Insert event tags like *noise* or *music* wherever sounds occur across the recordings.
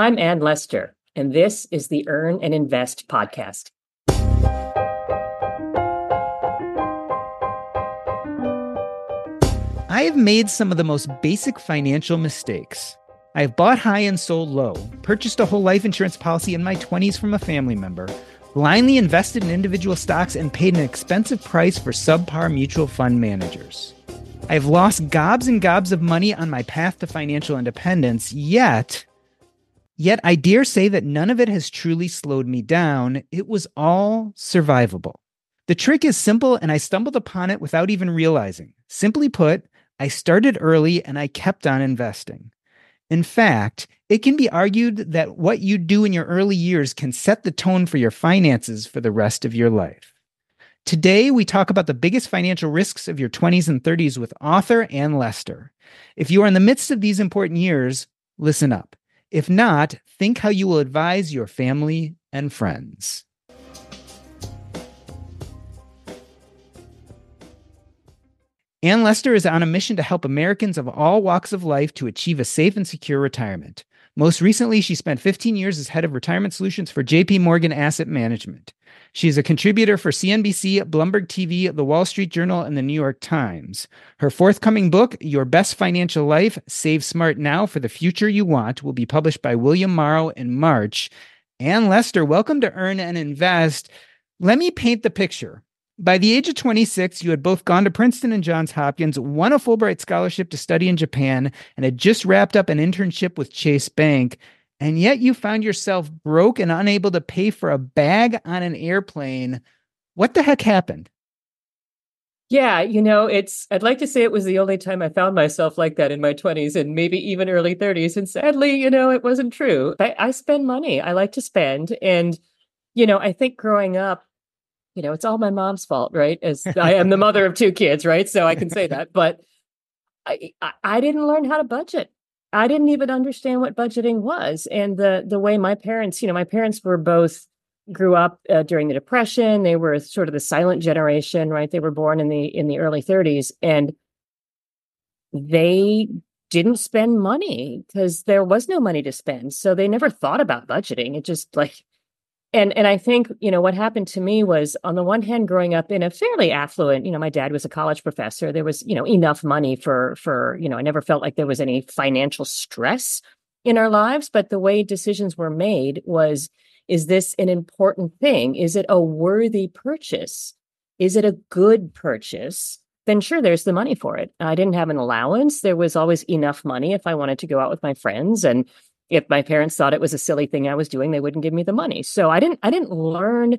I'm Anne Lester, and this is the Earn and Invest podcast. I have made some of the most basic financial mistakes. I have bought high and sold low, purchased a whole life insurance policy in my 20s from a family member, blindly invested in individual stocks, and paid an expensive price for subpar mutual fund managers. I have lost gobs and gobs of money on my path to financial independence, yet Yet I dare say that none of it has truly slowed me down. It was all survivable. The trick is simple, and I stumbled upon it without even realizing. Simply put, I started early and I kept on investing. In fact, it can be argued that what you do in your early years can set the tone for your finances for the rest of your life. Today, we talk about the biggest financial risks of your 20s and 30s with author Anne Lester. If you are in the midst of these important years, listen up. If not, think how you will advise your family and friends. Anne Lester is on a mission to help Americans of all walks of life to achieve a safe and secure retirement. Most recently, she spent 15 years as head of retirement solutions for JP Morgan Asset Management. She is a contributor for CNBC, Bloomberg TV, The Wall Street Journal, and The New York Times. Her forthcoming book, Your Best Financial Life Save Smart Now for the Future You Want, will be published by William Morrow in March. Anne Lester, welcome to Earn and Invest. Let me paint the picture. By the age of 26, you had both gone to Princeton and Johns Hopkins, won a Fulbright scholarship to study in Japan, and had just wrapped up an internship with Chase Bank and yet you found yourself broke and unable to pay for a bag on an airplane. What the heck happened? Yeah, you know, it's, I'd like to say it was the only time I found myself like that in my 20s and maybe even early 30s. And sadly, you know, it wasn't true. I, I spend money, I like to spend. And, you know, I think growing up, you know, it's all my mom's fault, right? As *laughs* I am the mother of two kids, right? So I can say that. *laughs* But I, I didn't learn how to budget. I didn't even understand what budgeting was. And the the way my parents, you know, my parents were both grew up uh, during the depression. They were sort of the silent generation, right? They were born in the in the early 30s and they didn't spend money because there was no money to spend. So they never thought about budgeting. It just like and and I think you know what happened to me was on the one hand growing up in a fairly affluent you know my dad was a college professor. There was you know enough money for for you know I never felt like there was any financial stress in our lives but the way decisions were made was is this an important thing? Is it a worthy purchase? Is it a good purchase? Then sure there's the money for it. I didn't have an allowance. There was always enough money if I wanted to go out with my friends and if my parents thought it was a silly thing I was doing, they wouldn't give me the money. So I didn't I didn't learn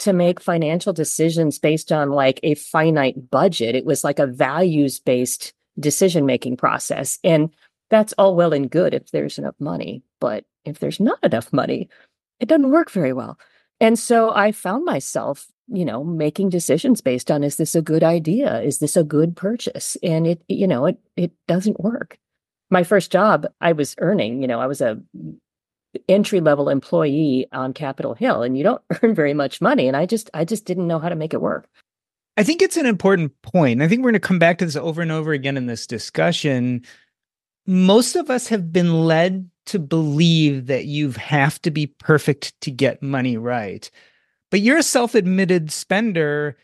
to make financial decisions based on like a finite budget. It was like a values based decision making process. And that's all well and good if there's enough money. But if there's not enough money, it doesn't work very well. And so I found myself, you know, making decisions based on is this a good idea? Is this a good purchase? And it, you know, it it doesn't work my first job, I was earning, you know, I was a entry level employee on Capitol Hill and you don't *laughs* earn very much money and I just I just didn't know how to make it work. I think it's an important point. I think we're going to come back to this over and over again in this discussion. Most of us have been led to believe that you have to be perfect to get money right. But you're a self-admitted spender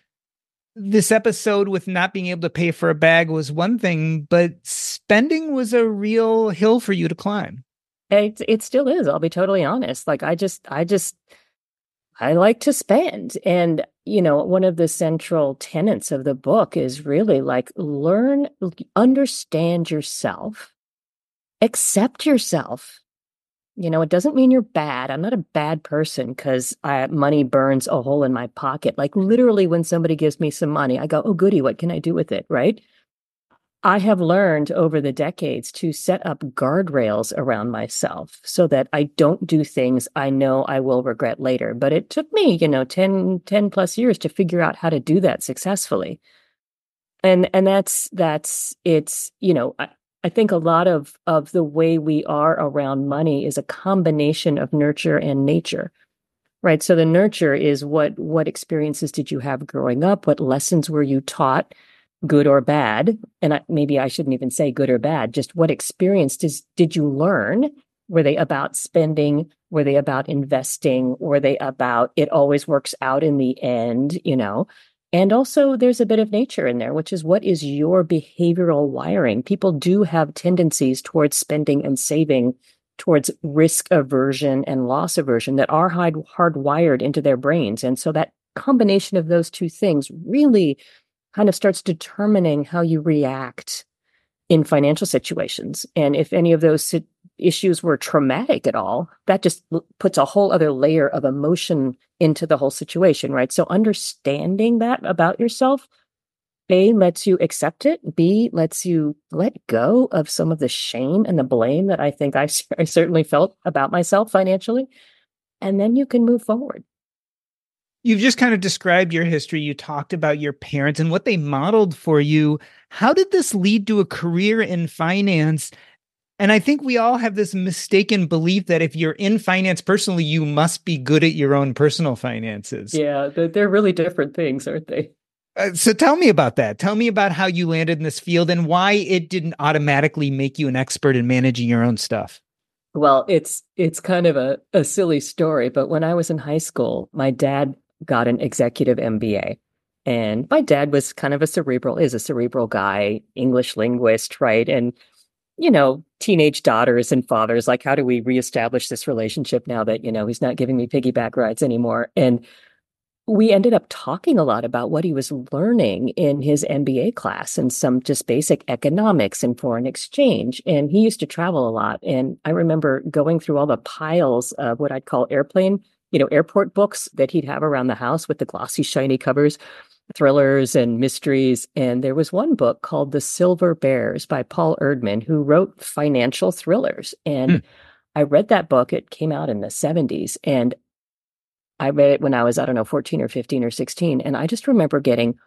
this episode with not being able to pay for a bag was one thing, but spending was a real hill for you to climb. It it still is. I'll be totally honest. Like I just I just I like to spend. And you know, one of the central tenets of the book is really like learn understand yourself, accept yourself. You know, it doesn't mean you're bad. I'm not a bad person because money burns a hole in my pocket. Like literally, when somebody gives me some money, I go, "Oh, goody, what can I do with it?" Right? I have learned over the decades to set up guardrails around myself so that I don't do things I know I will regret later. But it took me, you know, 10, 10 plus years to figure out how to do that successfully. And and that's that's it's, you know, I, I think a lot of of the way we are around money is a combination of nurture and nature. Right? So the nurture is what what experiences did you have growing up? What lessons were you taught? good or bad, and I, maybe I shouldn't even say good or bad, just what experiences did you learn? Were they about spending? Were they about investing? Were they about it always works out in the end, you know? And also, there's a bit of nature in there, which is what is your behavioral wiring? People do have tendencies towards spending and saving, towards risk aversion and loss aversion that are hard, hardwired into their brains. And so, that combination of those two things really kind of starts determining how you react in financial situations. And if any of those issues were traumatic at all, that just puts a whole other layer of emotion into the whole situation, right? So understanding that about yourself, A, lets you accept it. B, lets you let go of some of the shame and the blame that I think I, *laughs* I certainly felt about myself financially. And then you can move forward. You've just kind of described your history. You talked about your parents and what they modeled for you. How did this lead to a career in finance? And I think we all have this mistaken belief that if you're in finance personally, you must be good at your own personal finances. Yeah, they're really different things, aren't they? Uh, so tell me about that. Tell me about how you landed in this field and why it didn't automatically make you an expert in managing your own stuff. Well, it's it's kind of a, a silly story, but when I was in high school, my dad got an executive MBA. And my dad was kind of a cerebral, is a cerebral guy, English linguist, right? And, you know, teenage daughters and fathers, like, how do we reestablish this relationship now that, you know, he's not giving me piggyback rides anymore? And we ended up talking a lot about what he was learning in his MBA class and some just basic economics and foreign exchange. And he used to travel a lot. And I remember going through all the piles of what I'd call airplane you know, airport books that he'd have around the house with the glossy, shiny covers, thrillers and mysteries. And there was one book called The Silver Bears by Paul Erdman, who wrote financial thrillers. And mm. I read that book. It came out in the 70s. And I read it when I was, I don't know, 14 or 15 or 16. And I just remember getting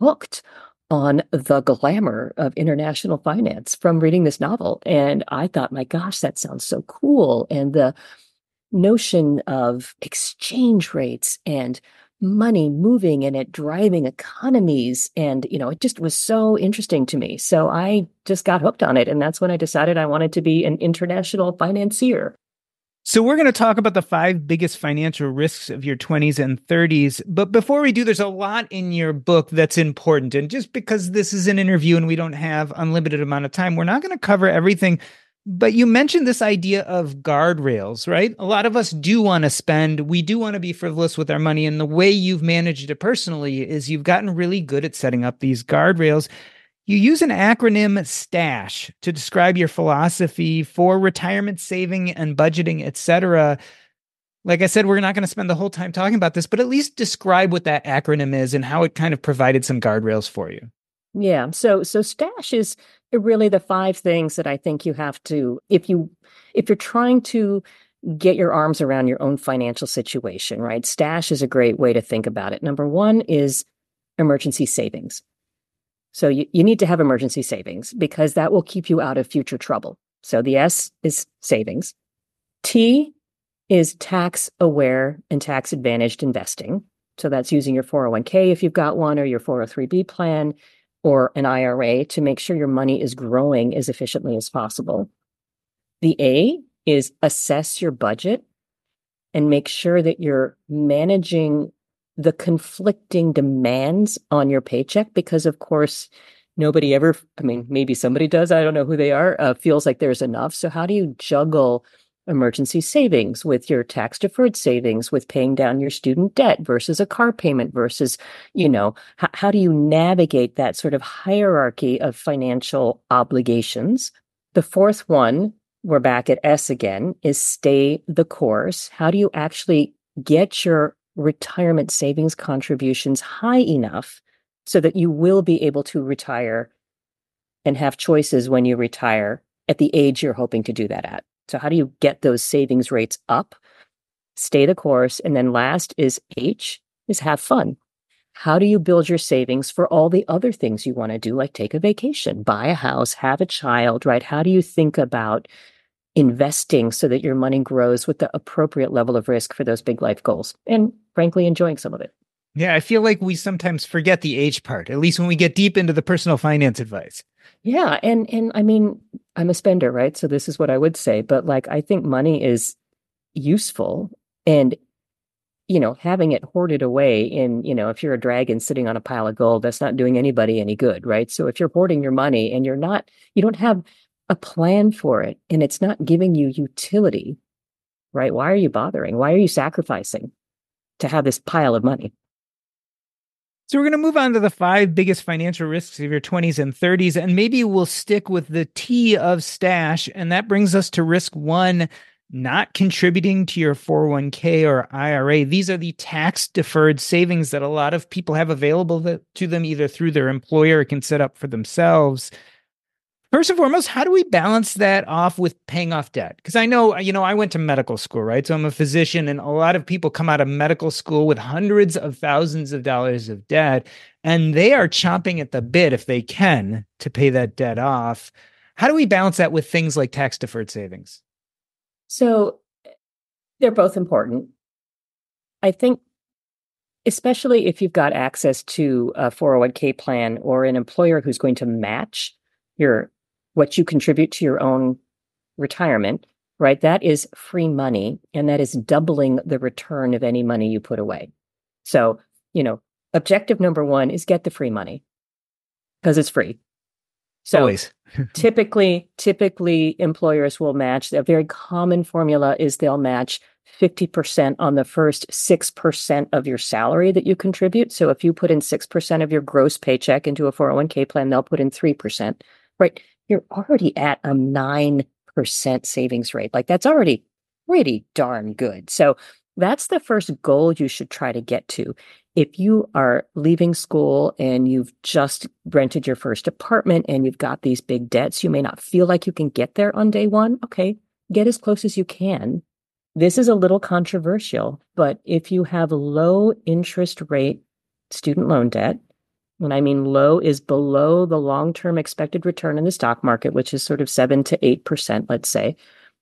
hooked on the glamour of international finance from reading this novel. And I thought, my gosh, that sounds so cool. And the notion of exchange rates and money moving and it driving economies. And you know it just was so interesting to me. So i just got hooked on it and that's when i decided i wanted to be an international financier. So we're going to talk about the five biggest financial risks of your 20s and 30s but before we do there's a lot in your book that's important. And just because this is an interview and we don't have unlimited amount of time we're not going to cover everything but you mentioned this idea of guardrails, right? A lot of us do want to spend, we do want to be frivolous with our money. And the way you've managed it personally is you've gotten really good at setting up these guardrails. You use an acronym STASH to describe your philosophy for retirement saving and budgeting, etc. Like I said, we're not going to spend the whole time talking about this, but at least describe what that acronym is and how it kind of provided some guardrails for you. Yeah. So so stash is really the five things that I think you have to if you if you're trying to get your arms around your own financial situation, right? Stash is a great way to think about it. Number 1 is emergency savings. So you, you need to have emergency savings because that will keep you out of future trouble. So the S is savings. T is tax aware and tax advantaged investing. So that's using your 401k if you've got one or your 403b plan or an IRA to make sure your money is growing as efficiently as possible. The A is assess your budget and make sure that you're managing the conflicting demands on your paycheck because of course nobody ever i mean maybe somebody does i don't know who they are uh, feels like there's enough so how do you juggle emergency savings with your tax deferred savings with paying down your student debt versus a car payment versus you know h- how do you navigate that sort of hierarchy of financial obligations the fourth one we're back at s again is stay the course how do you actually get your retirement savings contributions high enough so that you will be able to retire and have choices when you retire at the age you're hoping to do that at. So, how do you get those savings rates up? Stay the course. And then last is H is have fun. How do you build your savings for all the other things you want to do, like take a vacation, buy a house, have a child, right? How do you think about investing so that your money grows with the appropriate level of risk for those big life goals and frankly enjoying some of it yeah i feel like we sometimes forget the age part at least when we get deep into the personal finance advice yeah and and i mean i'm a spender right so this is what i would say but like i think money is useful and you know having it hoarded away in you know if you're a dragon sitting on a pile of gold that's not doing anybody any good right so if you're hoarding your money and you're not you don't have a plan for it and it's not giving you utility, right? Why are you bothering? Why are you sacrificing to have this pile of money? So we're going to move on to the five biggest financial risks of your 20s and 30s and maybe we'll stick with the T of stash and that brings us to risk 1 not contributing to your 401k or IRA. These are the tax deferred savings that a lot of people have available to them either through their employer or can set up for themselves. First and foremost, how do we balance that off with paying off debt? Because I know, you know, I went to medical school, right? So I'm a physician, and a lot of people come out of medical school with hundreds of thousands of dollars of debt, and they are chomping at the bit if they can to pay that debt off. How do we balance that with things like tax deferred savings? So they're both important. I think, especially if you've got access to a 401k plan or an employer who's going to match your what you contribute to your own retirement, right? That is free money and that is doubling the return of any money you put away. So, you know, objective number one is get the free money because it's free. So Always. *laughs* typically, typically employers will match. A very common formula is they'll match 50% on the first 6% of your salary that you contribute. So if you put in 6% of your gross paycheck into a 401k plan, they'll put in 3%. Right you're already at a 9% savings rate. Like that's already pretty darn good. So that's the first goal you should try to get to. If you are leaving school and you've just rented your first apartment and you've got these big debts, you may not feel like you can get there on day one. Okay, get as close as you can. This is a little controversial, but if you have low interest rate student loan debt, when I mean low is below the long term expected return in the stock market, which is sort of seven to 8%, let's say.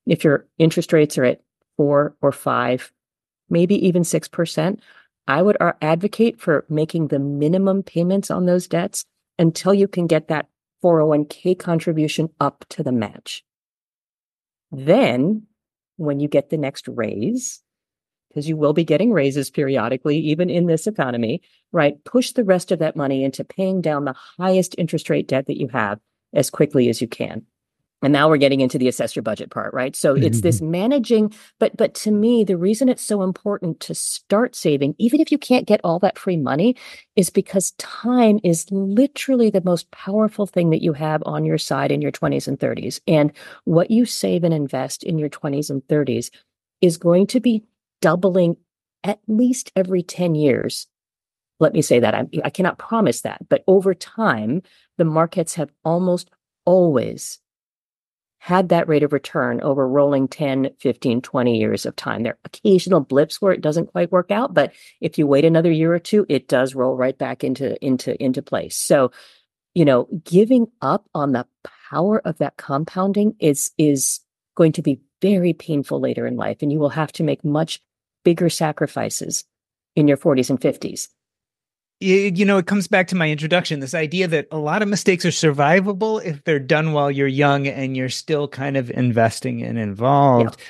If your interest rates are at four or five, maybe even 6%, I would uh, advocate for making the minimum payments on those debts until you can get that 401k contribution up to the match. Then, when you get the next raise, because you will be getting raises periodically, even in this economy, right? Push the rest of that money into paying down the highest interest rate debt that you have as quickly as you can. And now we're getting into the assess your budget part, right? So mm-hmm. it's this managing, but but to me, the reason it's so important to start saving, even if you can't get all that free money, is because time is literally the most powerful thing that you have on your side in your 20s and 30s. And what you save and invest in your 20s and 30s is going to be doubling at least every 10 years. Let me say that I, I cannot promise that, but over time, the markets have almost always had that rate of return over rolling 10, 15, 20 years of time. There are occasional blips where it doesn't quite work out, but if you wait another year or two, it does roll right back into into into place. So, you know, giving up on the power of that compounding is is going to be very painful later in life and you will have to make much bigger sacrifices in your 40s and 50s. You know, it comes back to my introduction this idea that a lot of mistakes are survivable if they're done while you're young and you're still kind of investing and involved. Yeah.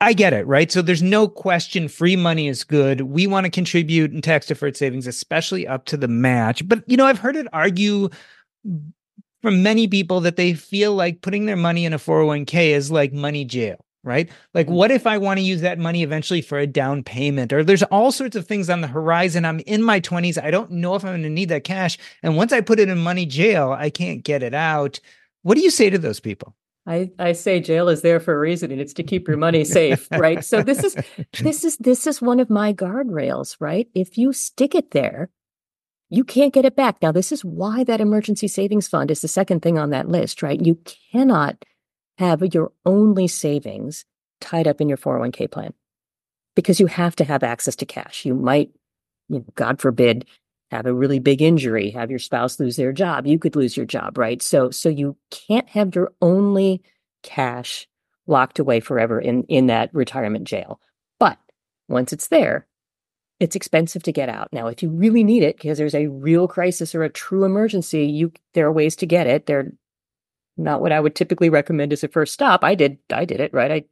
I get it, right? So there's no question free money is good. We want to contribute in tax deferred savings, especially up to the match. But, you know, I've heard it argue from many people that they feel like putting their money in a 401k is like money jail, right? Like, Mm-hmm. what if I want to use that money eventually for a down payment? Or there's all sorts of things on the horizon. I'm in my 20s. I don't know if I'm going to need that cash. And once I put it in money jail, I can't get it out. What do you say to those people? I, I say jail is there for a reason and it's to keep your money safe, right? So this is *laughs* this is this is one of my guardrails, right? If you stick it there, you can't get it back. Now, this is why that emergency savings fund is the second thing on that list, right? You cannot have your only savings tied up in your 401k plan because you have to have access to cash. You might, you know, God forbid, have a really big injury, have your spouse lose their job. You could lose your job, right? So, so you can't have your only cash locked away forever in in that retirement jail. But once it's there, it's expensive to get out. Now, if you really need it because there's a real crisis or a true emergency, you there are ways to get it. They're not what I would typically recommend as a first stop. I did I did it, right? I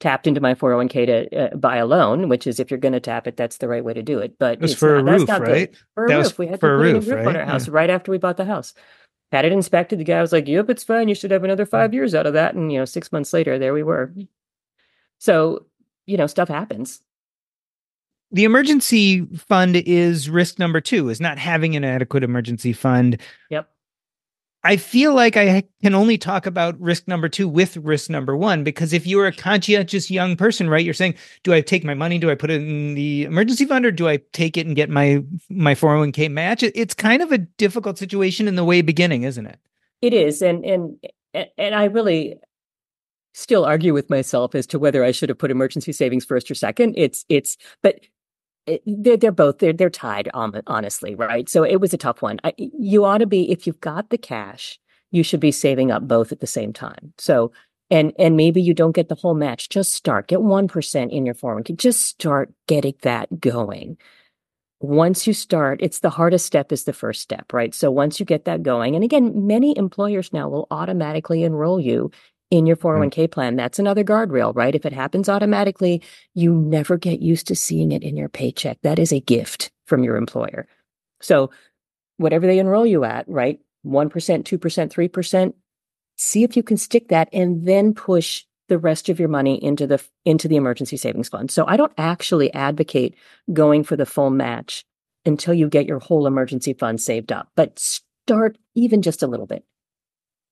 tapped into my 401k to uh, buy a loan, which is if you're going to tap it, that's the right way to do it. But It it's for a not- that's roof, not good. right? For a That roof. We had to a put in roof, roof on our house Yeah. right after we bought the house. Had it inspected. The guy was like, "Yep, it's fine. You should have another five Mm. years out of that." And you know, six months later, there we were. So you know, stuff happens. the emergency fund is risk number two is not having an adequate emergency fund Yep. I feel like i can only talk about risk number two with risk number one because if you're a conscientious young person right you're saying do i take my money? Do i put it in the emergency fund or do i take it and get my my 401k match? It's kind of a difficult situation in the way beginning isn't it? It is, and and and I really still argue with myself as to whether I should have put emergency savings first or second. It's it's, but it, they're they're both they're they're tied. Um, honestly, right? So it was a tough one. I, you ought to be if you've got the cash, you should be saving up both at the same time. So. And and maybe you don't get the whole match. Just start. Get one percent in your 401k. Just start getting that going once you start, it's the hardest step is the first step, right? So once you get that going, and again, many employers now will automatically enroll you in your 401k mm-hmm. plan. That's another guardrail, right? If it happens automatically, you never get used to seeing it in your paycheck. That is a gift from your employer. So whatever they enroll you at, right? 1%, 2%, 3%, see if you can stick that and then push the rest of your money into the into the emergency savings fund. So I don't actually advocate going for the full match until you get your whole emergency fund saved up, but start even just a little bit.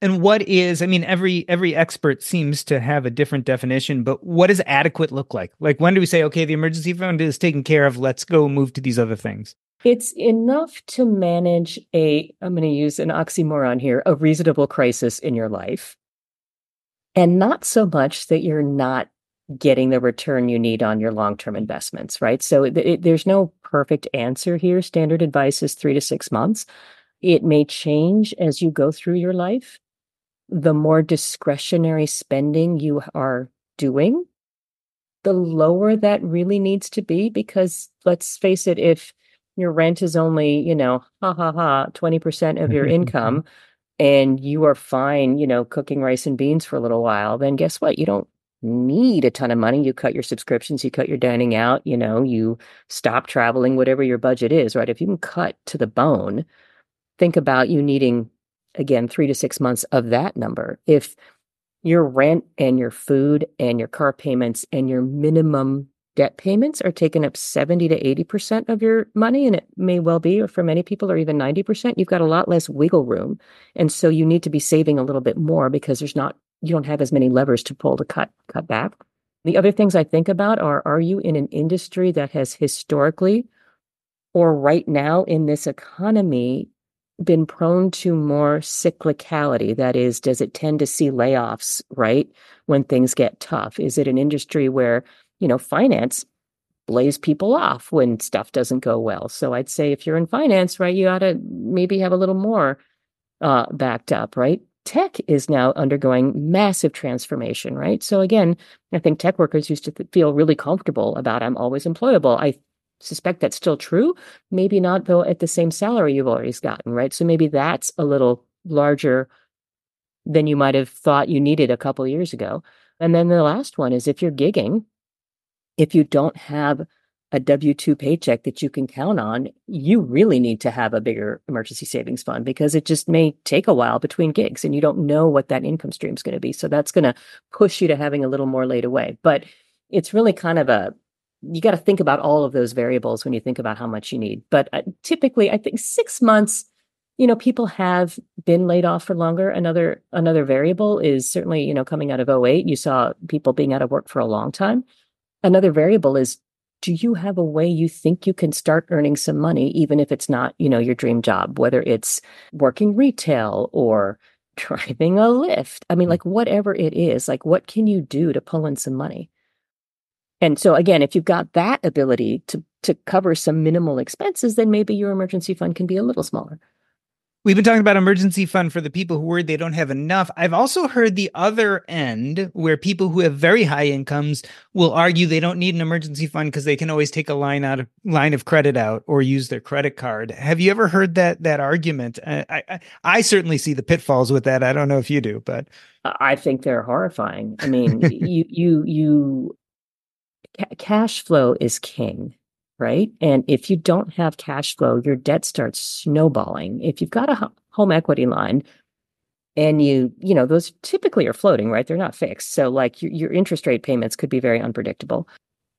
And what is i mean every every expert seems to have a different definition but what does adequate look like like when do we say okay the emergency fund is taken care of let's go move to these other things It's enough to manage a I'm going to use an oxymoron here, a reasonable crisis in your life. And not so much that you're not getting the return you need on your long-term investments, right? So it, it- there's no perfect answer here. Standard advice is 3 to 6 months. It may change as you go through your life. The more discretionary spending you are doing, the lower that really needs to be because let's face it if your rent is only you know ha ha ha 20% of your *laughs* income and you are fine you know cooking rice and beans for a little while then guess what? You don't need a ton of money. You cut your subscriptions you cut your dining out you know you stop traveling whatever your budget is right? If you can cut to the bone think about you needing again 3 to 6 months of that number. If your rent and your food and your car payments and your minimum debt payments are taking up 70 to 80% of your money and it may well be or for many people or even 90% you've got a lot less wiggle room. And so you need to be saving a little bit more because there's not you don't have as many levers to pull to cut cut back. The other things i think about are are you in an industry that has historically or right now in this economy been prone to more cyclicality. That is does it tend to see layoffs right when things get tough? Is it an industry where you know finance lays people off when stuff doesn't go well? So i'd say if you're in finance right you ought to maybe have a little more uh backed up right? Tech is now undergoing massive transformation right? So again i think tech workers used to th- feel really comfortable about i'm always employable. I suspect that's still true maybe not though at the same salary you've always gotten right so maybe that's a little larger than you might have thought you needed a couple years ago and then the last one is if you're gigging if you don't have a W 2 paycheck that you can count on, you really need to have a bigger emergency savings fund because it just may take a while between gigs and you don't know what that income stream is going to be. So that's going to push you to having a little more laid away. But it's really kind of a, you got to think about all of those variables when you think about how much you need. But uh, typically, I think six months, you know, people have been laid off for longer. Another another variable is certainly, you know, coming out of 08, you saw people being out of work for a long time. Another variable is do you have a way you think you can start earning some money even if it's not you know your dream job whether it's working retail or driving a Lyft i mean like whatever it is like what can you do to pull in some money and so again if you've got that ability to to cover some minimal expenses then maybe your emergency fund can be a little smaller We've been talking about emergency fund for the people who worry they don't have enough. I've also heard the other end where people who have very high incomes will argue they don't need an emergency fund because they can always take a line out of line of credit out or use their credit card. Have you ever heard that that argument? Uh, I, I, I certainly see the pitfalls with that. I don't know if you do, but I think they're horrifying. I mean, you you you cash flow is king right? And if you don't have cash flow, your debt starts snowballing. If you've got a home equity line and you, you know, those typically are floating, right? They're not fixed. So like your, your interest rate payments could be very unpredictable.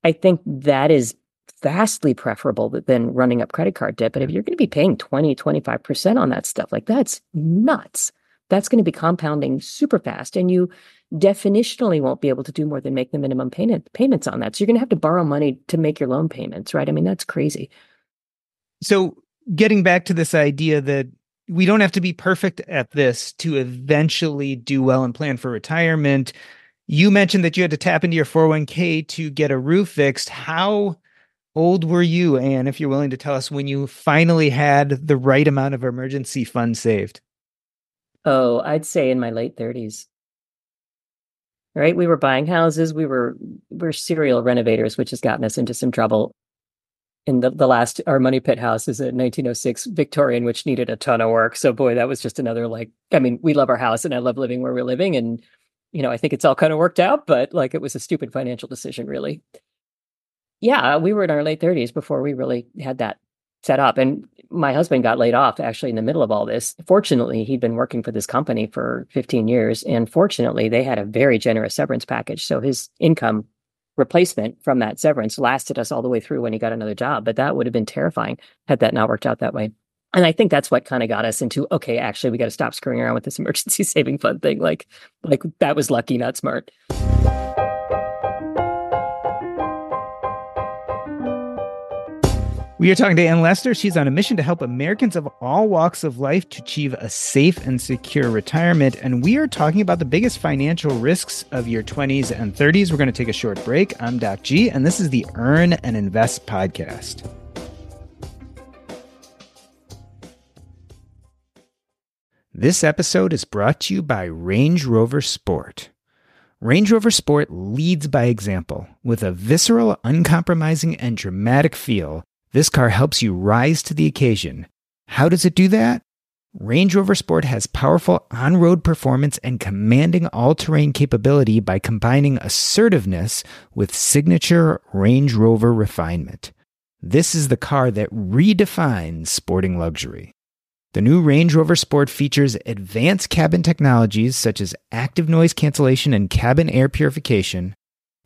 I think that is vastly preferable than running up credit card debt. But if you're going to be paying 20, 25% on that stuff, like that's nuts. That's going to be compounding super fast. And you definitionally won't be able to do more than make the minimum payment payments on that. So you're going to have to borrow money to make your loan payments, right? I mean, that's crazy. So getting back to this idea that we don't have to be perfect at this to eventually do well and plan for retirement. You mentioned that you had to tap into your 401k to get a roof fixed. How old were you, Anne, if you're willing to tell us when you finally had the right amount of emergency funds saved? Oh, I'd say in my late 30s right? We were buying houses. We were we're serial renovators, which has gotten us into some trouble. In the, the last, our money pit house is a 1906 Victorian, which needed a ton of work. So, boy, that was just another like. I mean, we love our house, and I love living where we're living, and you know, I think it's all kind of worked out. But like, it was a stupid financial decision, really. Yeah, we were in our late 30s before we really had that set up. And my husband got laid off actually in the middle of all this. Fortunately, he'd been working for this company for 15 years. And fortunately, they had a very generous severance package. So his income replacement from that severance lasted us all the way through when he got another job. But that would have been terrifying had that not worked out that way. And I think that's what kind of got us into okay, actually, we got to stop screwing around with this emergency *laughs* saving fund thing. Like, like that was lucky, not smart. We are talking to Anne Lester. She's on a mission to help Americans of all walks of life to achieve a safe and secure retirement. And we are talking about the biggest financial risks of your 20s and 30s. We're going to take a short break. I'm Doc G, and this is the Earn and Invest podcast. This episode is brought to you by Range Rover Sport. Range Rover Sport leads by example with a visceral, uncompromising, and dramatic feel this car helps you rise to the occasion. How does it do that? Range Rover Sport has powerful on road performance and commanding all terrain capability by combining assertiveness with signature Range Rover refinement. This is the car that redefines sporting luxury. The new Range Rover Sport features advanced cabin technologies such as active noise cancellation and cabin air purification,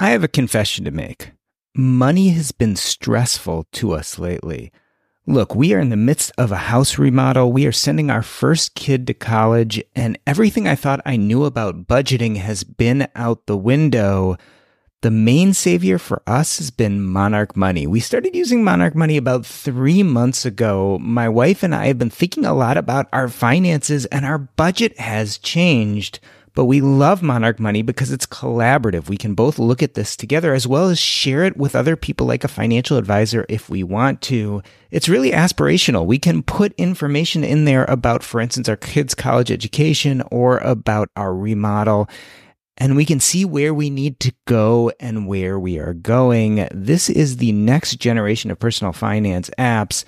I have a confession to make. Money has been stressful to us lately. Look, we are in the midst of a house remodel. We are sending our first kid to college, and everything I thought I knew about budgeting has been out the window. The main savior for us has been Monarch Money. We started using Monarch Money about three months ago. My wife and I have been thinking a lot about our finances, and our budget has changed But we love Monarch Money because it's collaborative. We can both look at this together as well as share it with other people like a financial advisor if we want to. It's really aspirational. We can put information in there about, for instance, our kids' college education or about our remodel and we can see where we need to go and where we are going. This is the next generation of personal finance apps.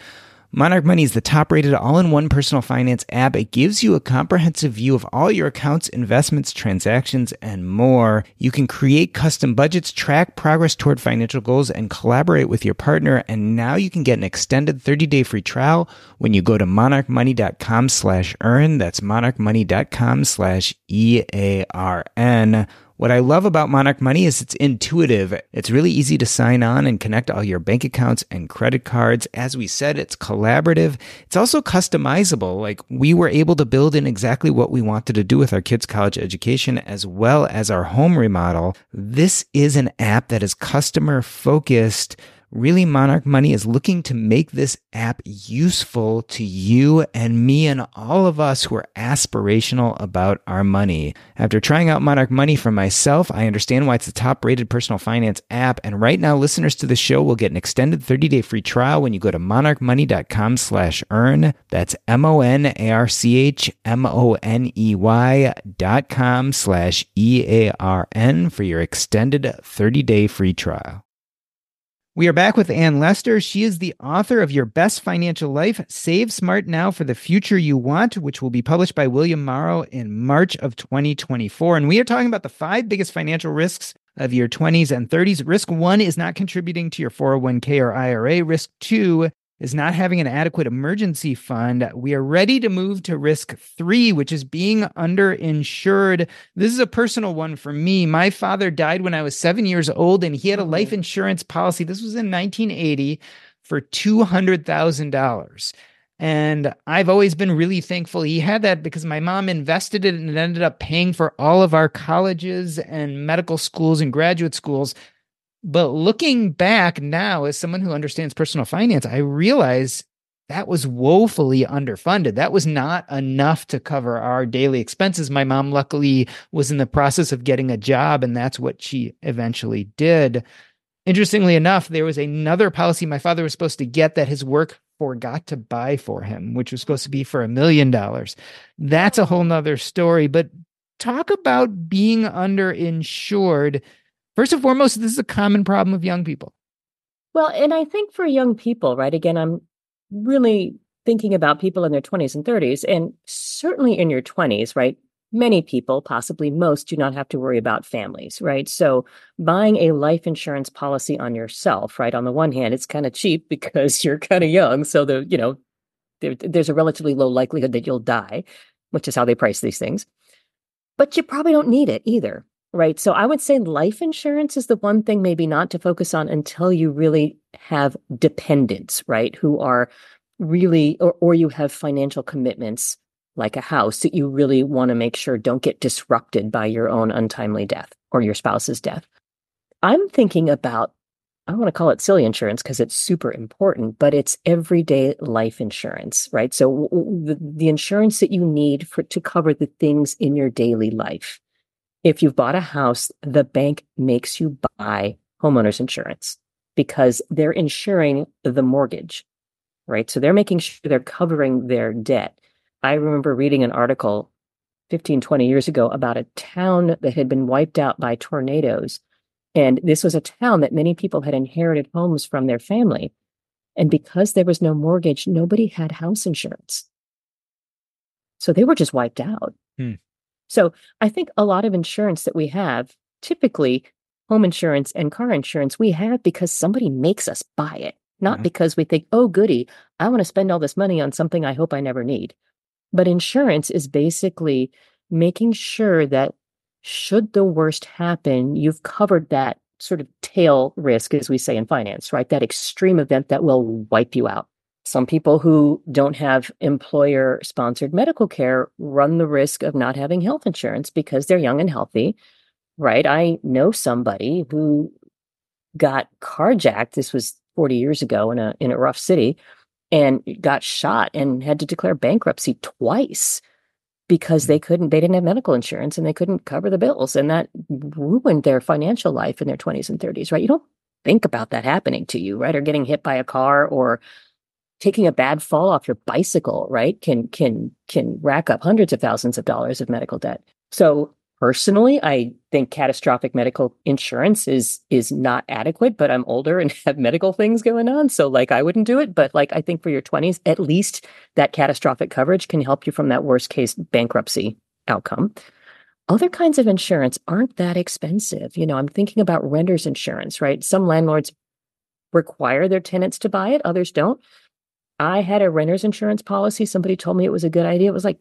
Monarch Money is the top rated all in one personal finance app. It gives you a comprehensive view of all your accounts, investments, transactions, and more. You can create custom budgets, track progress toward financial goals, and collaborate with your partner. And now you can get an extended 30 day free trial when you go to monarchmoney.com slash earn. That's monarchmoney.com slash E A R N. What I love about Monarch Money is it's intuitive. It's really easy to sign on and connect all your bank accounts and credit cards. As we said, it's collaborative. It's also customizable. Like we were able to build in exactly what we wanted to do with our kids' college education as well as our home remodel. This is an app that is customer focused Really, Monarch Money is looking to make this app useful to you and me and all of us who are aspirational about our money. After trying out Monarch Money for myself, I understand why it's the top rated personal finance app. And right now, listeners to the show will get an extended 30 day free trial when you go to monarchmoney.com slash earn. That's M O N A R C H M O N E Y dot com slash E A R N for your extended 30 day free trial. We are back with Anne Lester. She is the author of Your Best Financial Life Save Smart Now for the Future You Want, which will be published by William Morrow in March of 2024. And we are talking about the five biggest financial risks of your 20s and 30s. Risk one is not contributing to your 401k or IRA. Risk two is not having an adequate emergency fund. We are ready to move to risk three, which is being underinsured. This is a personal one for me. My father died when I was seven years old, and he had a life mm-hmm. insurance policy. This was in 1980 for $200,000. And I've always been really thankful he had that because my mom invested it and it ended up paying for all of our colleges and medical schools and graduate schools. But looking back now, as someone who understands personal finance, I realize that was woefully underfunded. That was not enough to cover our daily expenses. My mom, luckily, was in the process of getting a job, and that's what she eventually did. Interestingly enough, there was another policy my father was supposed to get that his work forgot to buy for him, which was supposed to be for a million dollars. That's a whole nother story. But talk about being underinsured First and foremost, this is a common problem of young people. Well, and I think for young people, right? Again, I'm really thinking about people in their 20s and 30s, and certainly in your 20s, right? Many people, possibly most, do not have to worry about families, right? So buying a life insurance policy on yourself, right? On the one hand, it's kind of cheap *laughs* because you're kind of young. So the, you know, there, there's a relatively low likelihood that you'll die, which is how they price these things. But you probably don't need it either, right? So I would say life insurance is the one thing maybe not to focus on until you really have dependents, right? Who are really, or, or you have financial commitments like a house that you really want to make sure don't get disrupted by your own untimely death or your spouse's death. I'm thinking about, I want to call it silly insurance because it's super important, but it's everyday life insurance, right? So the, the insurance that you need for to cover the things in your daily life if you've bought a house, the bank makes you buy homeowners insurance because they're insuring the mortgage, right? So they're making sure they're covering their debt. I remember reading an article 15, 20 years ago about a town that had been wiped out by tornadoes. And this was a town that many people had inherited homes from their family. And because there was no mortgage, nobody had house insurance. So they were just wiped out. Hmm. So I think a lot of insurance that we have, typically home insurance and car insurance, we have because somebody makes us buy it, not mm-hmm. because we think, oh, goody, I want to spend all this money on something I hope I never need. But insurance is basically making sure that should the worst happen, you've covered that sort of tail risk, as we say in finance, right? That extreme event that will wipe you out. Some people who don't have employer sponsored medical care run the risk of not having health insurance because they're young and healthy, right? I know somebody who got carjacked. This was 40 years ago in a in a rough city and got shot and had to declare bankruptcy twice because they mm. couldn't they didn't have medical insurance and they couldn't cover the bills and that ruined their financial life in their 20s and 30s right you don't think about that happening to you right or getting hit by a car or taking a bad fall off your bicycle right can can can rack up hundreds of thousands of dollars of medical debt. So personally i think catastrophic medical insurance is is not adequate but i'm older and *laughs* have medical things going on so like i wouldn't do it. But like i think for your 20s at least that catastrophic coverage can help you from that worst case bankruptcy outcome. Other kinds of insurance aren't that expensive. You know i'm thinking about renters insurance right? Some landlords require their tenants to buy it others don't i had a renters insurance policy. Somebody told me it was a good idea. It was like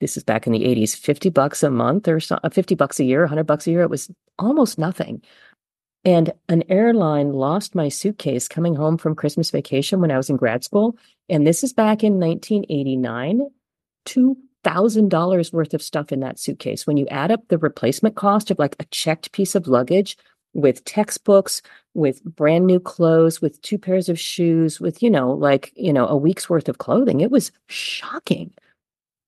this is back in the 80s 50 bucks a month or so, uh, 50 bucks a year 100 bucks a year. It was almost nothing. And an airline lost my suitcase coming home from christmas vacation when i was in grad school. And this is back in 1989 $2000 worth of stuff in that suitcase. When you add up the replacement cost of like a checked piece of luggage with textbooks with brand new clothes with two pairs of shoes with you know like you know a week's worth of clothing it was shocking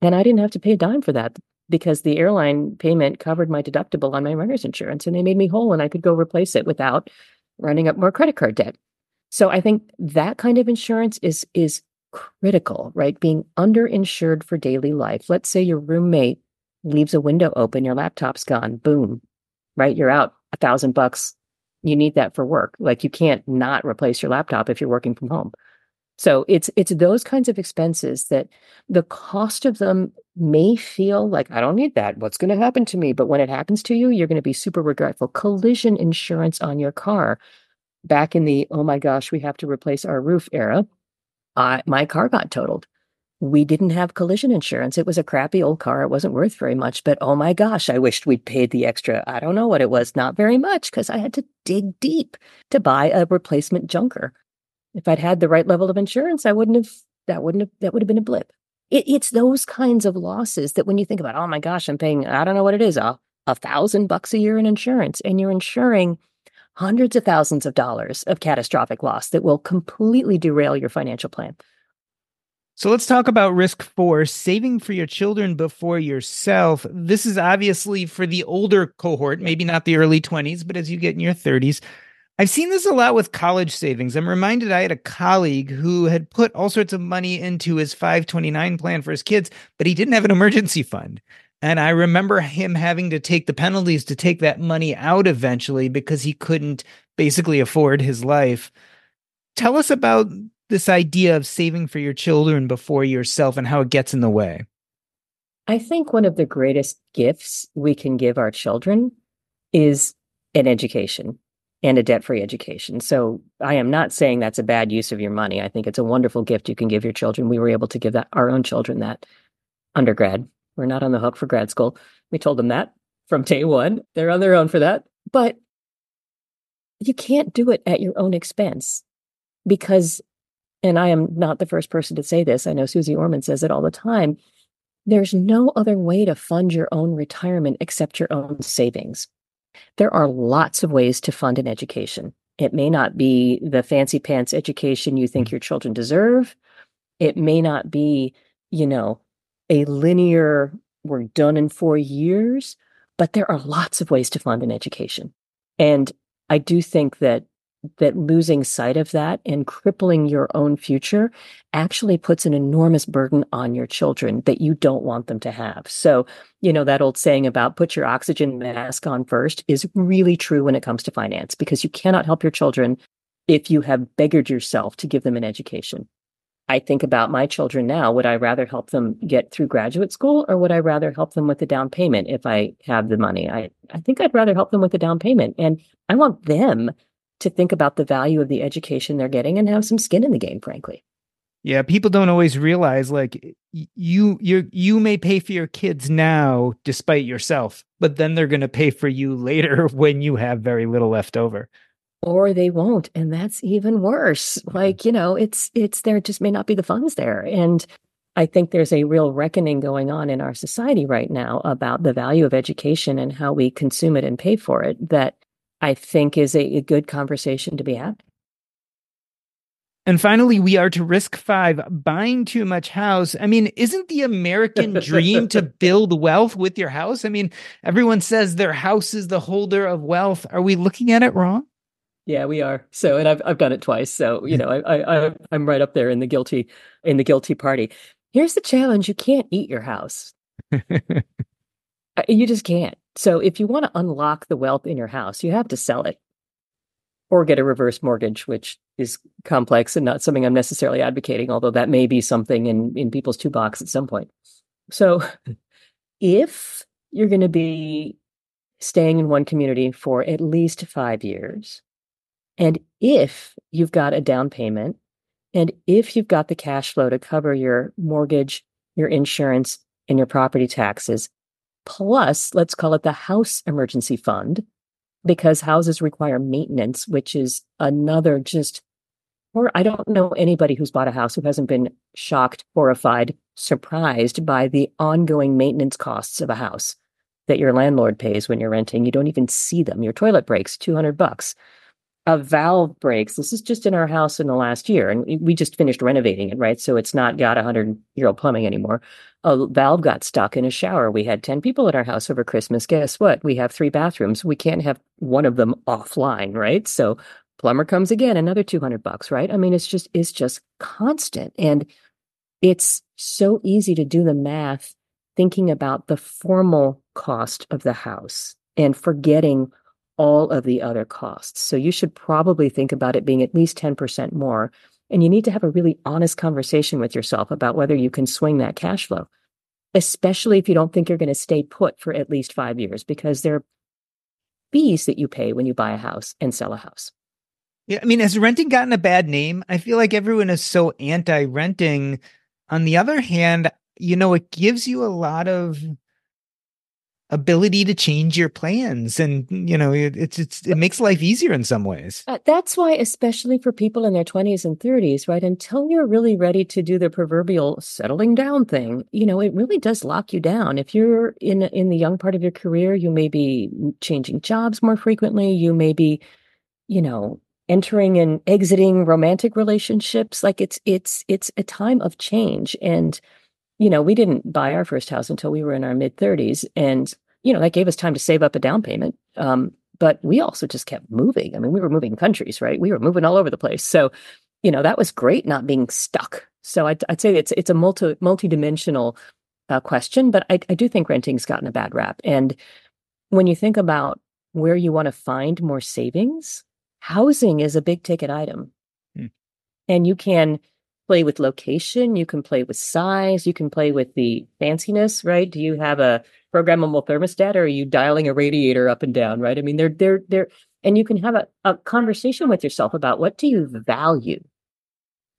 and I didn't have to pay a dime for that because the airline payment covered my deductible on my renter's insurance and they made me whole and I could go replace it without running up more credit card debt. So I think that kind of insurance is is critical, right? Being underinsured for daily life. Let's say your roommate leaves a window open, your laptop's gone, boom, right? You're out thousand bucks. You need that for work. Like you can't not replace your laptop if you're working from home. So it's it's those kinds of expenses that the cost of them may feel like I don't need that. What's going to happen to me? But when it happens to you, you're going to be super regretful. Collision insurance on your car. Back in the oh my gosh, we have to replace our roof era, I, my car got totaled. We didn't have collision insurance. It was a crappy old car. It wasn't worth very much, but oh my gosh, I wished we'd paid the extra. I don't know what it was, not very much, because I had to dig deep to buy a replacement junker if I'd had the right level of insurance, I wouldn't have, that wouldn't have, that would have been a blip. It, it's those kinds of losses that when you think about, oh my gosh, I'm paying, I don't know what it is, a, a thousand bucks a year in insurance, and you're insuring hundreds of thousands of dollars of catastrophic loss that will completely derail your financial plan. So let's talk about risk four saving for your children before yourself. This is obviously for the older cohort, maybe not the early 20s, but as you get in your 30s. I've seen this a lot with college savings. I'm reminded I had a colleague who had put all sorts of money into his 529 plan for his kids, but he didn't have an emergency fund. And I remember him having to take the penalties to take that money out eventually because he couldn't basically afford his life. Tell us about this idea of saving for your children before yourself and how it gets in the way. I think one of the greatest gifts we can give our children is an education and a debt free education. So I am not saying that's a bad use of your money. I think it's a wonderful gift you can give your children. We were able to give that our own children that undergrad. We're not on the hook for grad school. We told them that from day one. They're on their own for that. But you can't do it at your own expense because, and I am not the first person to say this. I know Suze Orman says it all the time. There's no other way to fund your own retirement except your own savings. There are lots of ways to fund an education. It may not be the fancy pants education you think your children deserve. It may not be, you know, a linear, we're done in four years, but there are lots of ways to fund an education. And I do think that that losing sight of that and crippling your own future actually puts an enormous burden on your children that you don't want them to have. So, you know, that old saying about put your oxygen mask on first is really true when it comes to finance because you cannot help your children if you have beggared yourself to give them an education. I think about my children now. Would I rather help them get through graduate school or would I rather help them with the down payment if I have the money? I, I think I'd rather help them with the down payment. And I want them to think about the value of the education they're getting and have some skin in the game, frankly. Yeah, people don't always realize like you you you may pay for your kids now despite yourself, but then they're going to pay for you later *laughs* when you have very little left over. Or they won't, and that's even worse. Mm-hmm. Like, you know, it's it's there just may not be the funds there. And I think there's a real reckoning going on in our society right now about the value of education and how we consume it and pay for it that I think is a, a good conversation to be had. And finally, we are to risk five buying too much house. I mean, isn't the American dream to *laughs* build wealth with your house? I mean, everyone says their house is the holder of wealth. Are we looking at it wrong? Yeah, we are. So, and I've I've done it twice. So, you know, I I I'm right up there in the guilty in the guilty party. Here's the challenge: you can't eat your house. *laughs* Uh, you just can't. So, if you want to unlock the wealth in your house, you have to sell it or get a reverse mortgage, which is complex and not something I'm necessarily advocating, although that may be something in, in people's toolbox at some point. So *laughs* if you're going to be staying in one community for at least five years, and if you've got a down payment, and if you've got the cash flow to cover your mortgage, your insurance, and your property taxes, plus let's call it the house emergency fund, because houses require maintenance, which is another just, or I don't know anybody who's bought a house who hasn't been shocked, horrified, surprised by the ongoing maintenance costs of a house that your landlord pays when you're renting. You don't even see them. Your toilet breaks 200 bucks. A valve breaks. This is just in our house in the last year, and we just finished renovating it, right? So it's not got a hundred year old plumbing anymore a valve got stuck in a shower. We had 10 people at our house over Christmas. Guess what? We have three bathrooms. We can't have one of them offline, right? So plumber comes again, another 200 bucks, right? I mean, it's just, it's just constant. And it's so easy to do the math thinking about the formal cost of the house and forgetting all of the other costs. So you should probably think about it being at least 10% more and you need to have a really honest conversation with yourself about whether you can swing that cash flow, especially if you don't think you're going to stay put for at least five years, because there are fees that you pay when you buy a house and sell a house. Yeah. I mean, has renting gotten a bad name? I feel like everyone is so anti renting. On the other hand, you know, it gives you a lot of ability to change your plans and you know it, it's it's it makes life easier in some ways. Uh, that's why especially for people in their 20s and 30s right until you're really ready to do the proverbial settling down thing you know it really does lock you down. If you're in in the young part of your career you may be changing jobs more frequently. You may be you know entering and exiting romantic relationships. Like it's it's it's a time of change. And you know, we didn't buy our first house until we were in our mid 30s. And, you know, that gave us time to save up a down payment. Um, but we also just kept moving. I mean, we were moving countries, right? We were moving all over the place. So, you know, that was great not being stuck. So I'd, I'd say it's it's a multi multi-dimensional uh, question, but I, I do think renting's gotten a bad rap. And when you think about where you want to find more savings, housing is a big ticket item. Hmm. And you can play with location, you can play with size, you can play with the fanciness, right? Do you have a programmable thermostat or are you dialing a radiator up and down, right? I mean, they're they're they're and you can have a, a conversation with yourself about what do you value?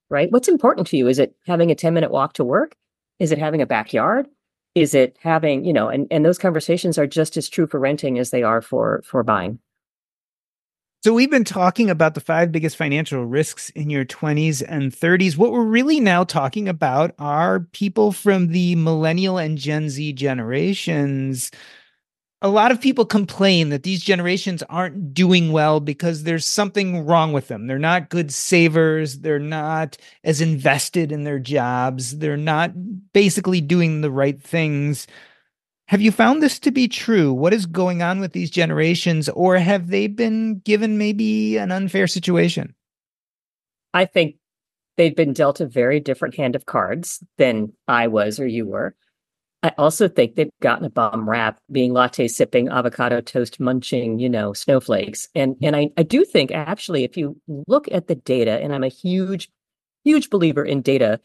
Right? What's important to you? Is it having a 10 minute walk to work? Is it having a backyard? Is it having, you know, and, and those conversations are just as true for renting as they are for for buying. So we've been talking about the five biggest financial risks in your 20s and 30s. What we're really now talking about are people from the millennial and Gen Z generations. A lot of people complain that these generations aren't doing well because there's something wrong with them. They're not good savers. They're not as invested in their jobs. They're not basically doing the right things. Have you found this to be true? What is going on with these generations, or have they been given maybe an unfair situation? I think they've been dealt a very different hand of cards than I was or you were. I also think they've gotten a bum rap being latte sipping, avocado toast munching, you know, snowflakes. And and I, I do think actually, if you look at the data, and I'm a huge, huge believer in data,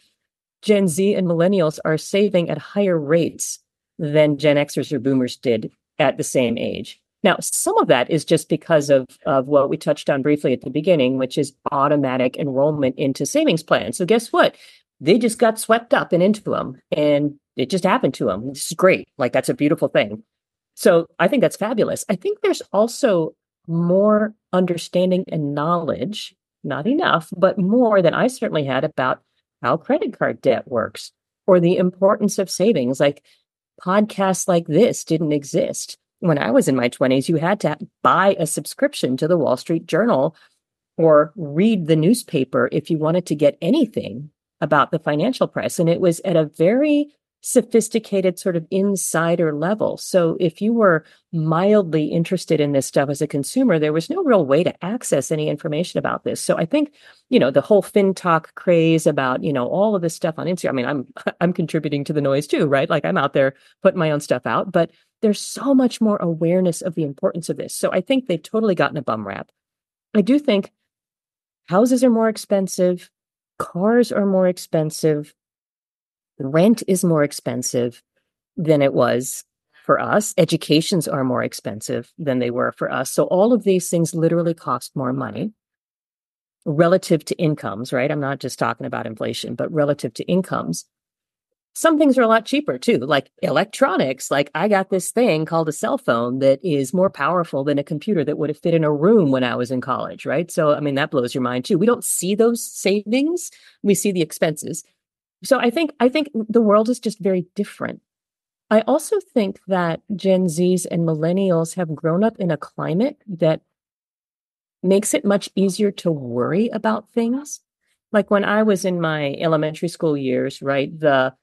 Gen Z and millennials are saving at higher rates than Gen Xers or boomers did at the same age. Now, some of that is just because of, of what we touched on briefly at the beginning, which is automatic enrollment into savings plans. So, guess what? They just got swept up and into them, and it just happened to them. This is great. Like, that's a beautiful thing. So, I think that's fabulous. I think there's also more understanding and knowledge, not enough, but more than I certainly had about how credit card debt works or the importance of savings. Like, podcasts like this didn't exist. When I was in my 20s, you had to buy a subscription to the Wall Street Journal or read the newspaper if you wanted to get anything about the financial press. And it was at a very sophisticated sort of insider level. So if you were mildly interested in this stuff as a consumer, there was no real way to access any information about this. So I think, you know, the whole FinTok craze about, you know, all of this stuff on Instagram. I mean, I'm *laughs* I'm contributing to the noise too, right? Like I'm out there putting my own stuff out, but there's so much more awareness of the importance of this. So I think they've totally gotten a bum rap. I do think houses are more expensive, cars are more expensive, rent is more expensive than it was for us. Educations are more expensive than they were for us. So all of these things literally cost more money relative to incomes, right? I'm not just talking about inflation, but relative to incomes. Some things are a lot cheaper too, like electronics. Like I got this thing called a cell phone that is more powerful than a computer that would have fit in a room when I was in college, right? So, I mean, that blows your mind too. We don't see those savings. We see the expenses. So I think I think the world is just very different. I also think that Gen Zs and millennials have grown up in a climate that makes it much easier to worry about things. Like when I was in my elementary school years, right? The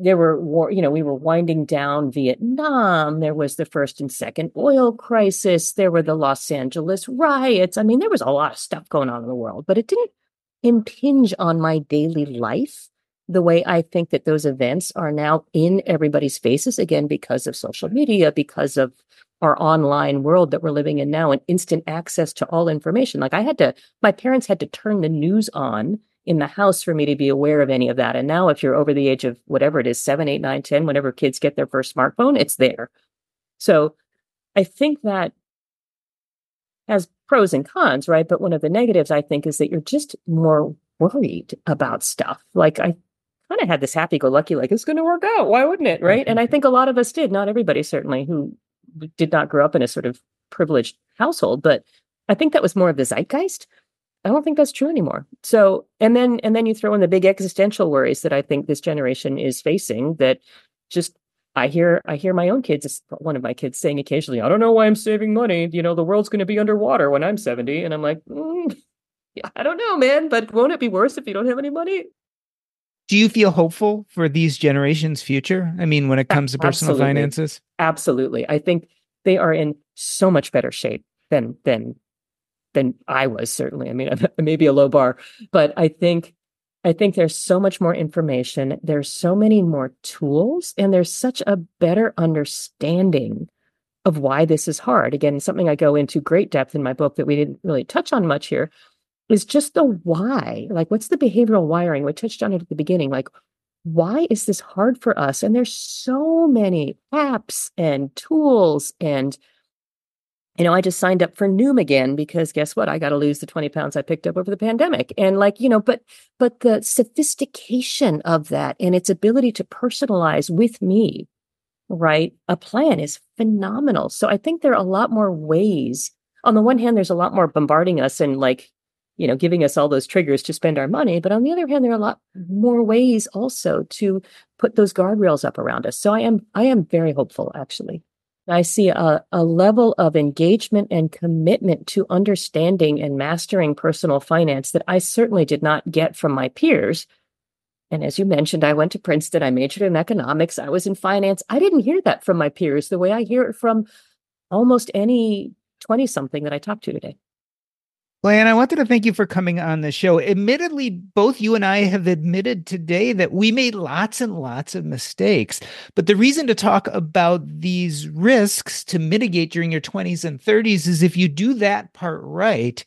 there were war, you know, we were winding down Vietnam. There was the first and second oil crisis. There were the Los Angeles riots. I mean, there was a lot of stuff going on in the world, but it didn't impinge on my daily life the way I think that those events are now in everybody's faces again because of social media, because of our online world that we're living in now and instant access to all information. Like I had to, my parents had to turn the news on in the house for me to be aware of any of that. And now, if you're over the age of whatever it is, seven, eight, nine, 10, whenever kids get their first smartphone, it's there. So I think that has pros and cons, right? But one of the negatives I think is that you're just more worried about stuff. Like I kind of had this happy go lucky, like it's going to work out. Why wouldn't it? Right. And I think a lot of us did, not everybody certainly who did not grow up in a sort of privileged household, but I think that was more of the zeitgeist. I don't think that's true anymore. So, and then, and then you throw in the big existential worries that I think this generation is facing that just, I hear, I hear my own kids, one of my kids saying occasionally, I don't know why I'm saving money. You know, the world's going to be underwater when I'm 70. And I'm like, mm, *laughs* yeah, I don't know, man, but won't it be worse if you don't have any money? Do you feel hopeful for these generations' future? I mean, when it comes to personal Absolutely. finances? Absolutely. I think they are in so much better shape than than than I was certainly. I mean, *laughs* maybe a low bar, but I think I think there's so much more information. There's so many more tools, and there's such a better understanding of why this is hard. Again, something I go into great depth in my book that we didn't really touch on much here is just the why. Like, what's the behavioral wiring? We touched on it at the beginning. Like, why is this hard for us? And there's so many apps and tools. And, you know, I just signed up for Noom again because guess what? I got to lose the 20 pounds I picked up over the pandemic. And like, you know, but, but the sophistication of that and its ability to personalize with me, right? A plan is phenomenal. So I think there are a lot more ways. On the one hand, there's a lot more bombarding us and like, you know, giving us all those triggers to spend our money. But on the other hand, there are a lot mm-hmm. more ways also to put those guardrails up around us. So I am, I am very hopeful actually. I see a, a level of engagement and commitment to understanding and mastering personal finance that I certainly did not get from my peers. And as you mentioned, I went to Princeton, I majored in economics, I was in finance. I didn't hear that from my peers the way I hear it from almost any 20 something that I talk to today. Well, I wanted to thank you for coming on the show. Admittedly, both you and I have admitted today that we made lots and lots of mistakes. But the reason to talk about these risks to mitigate during your 20s and 30s is if you do that part right,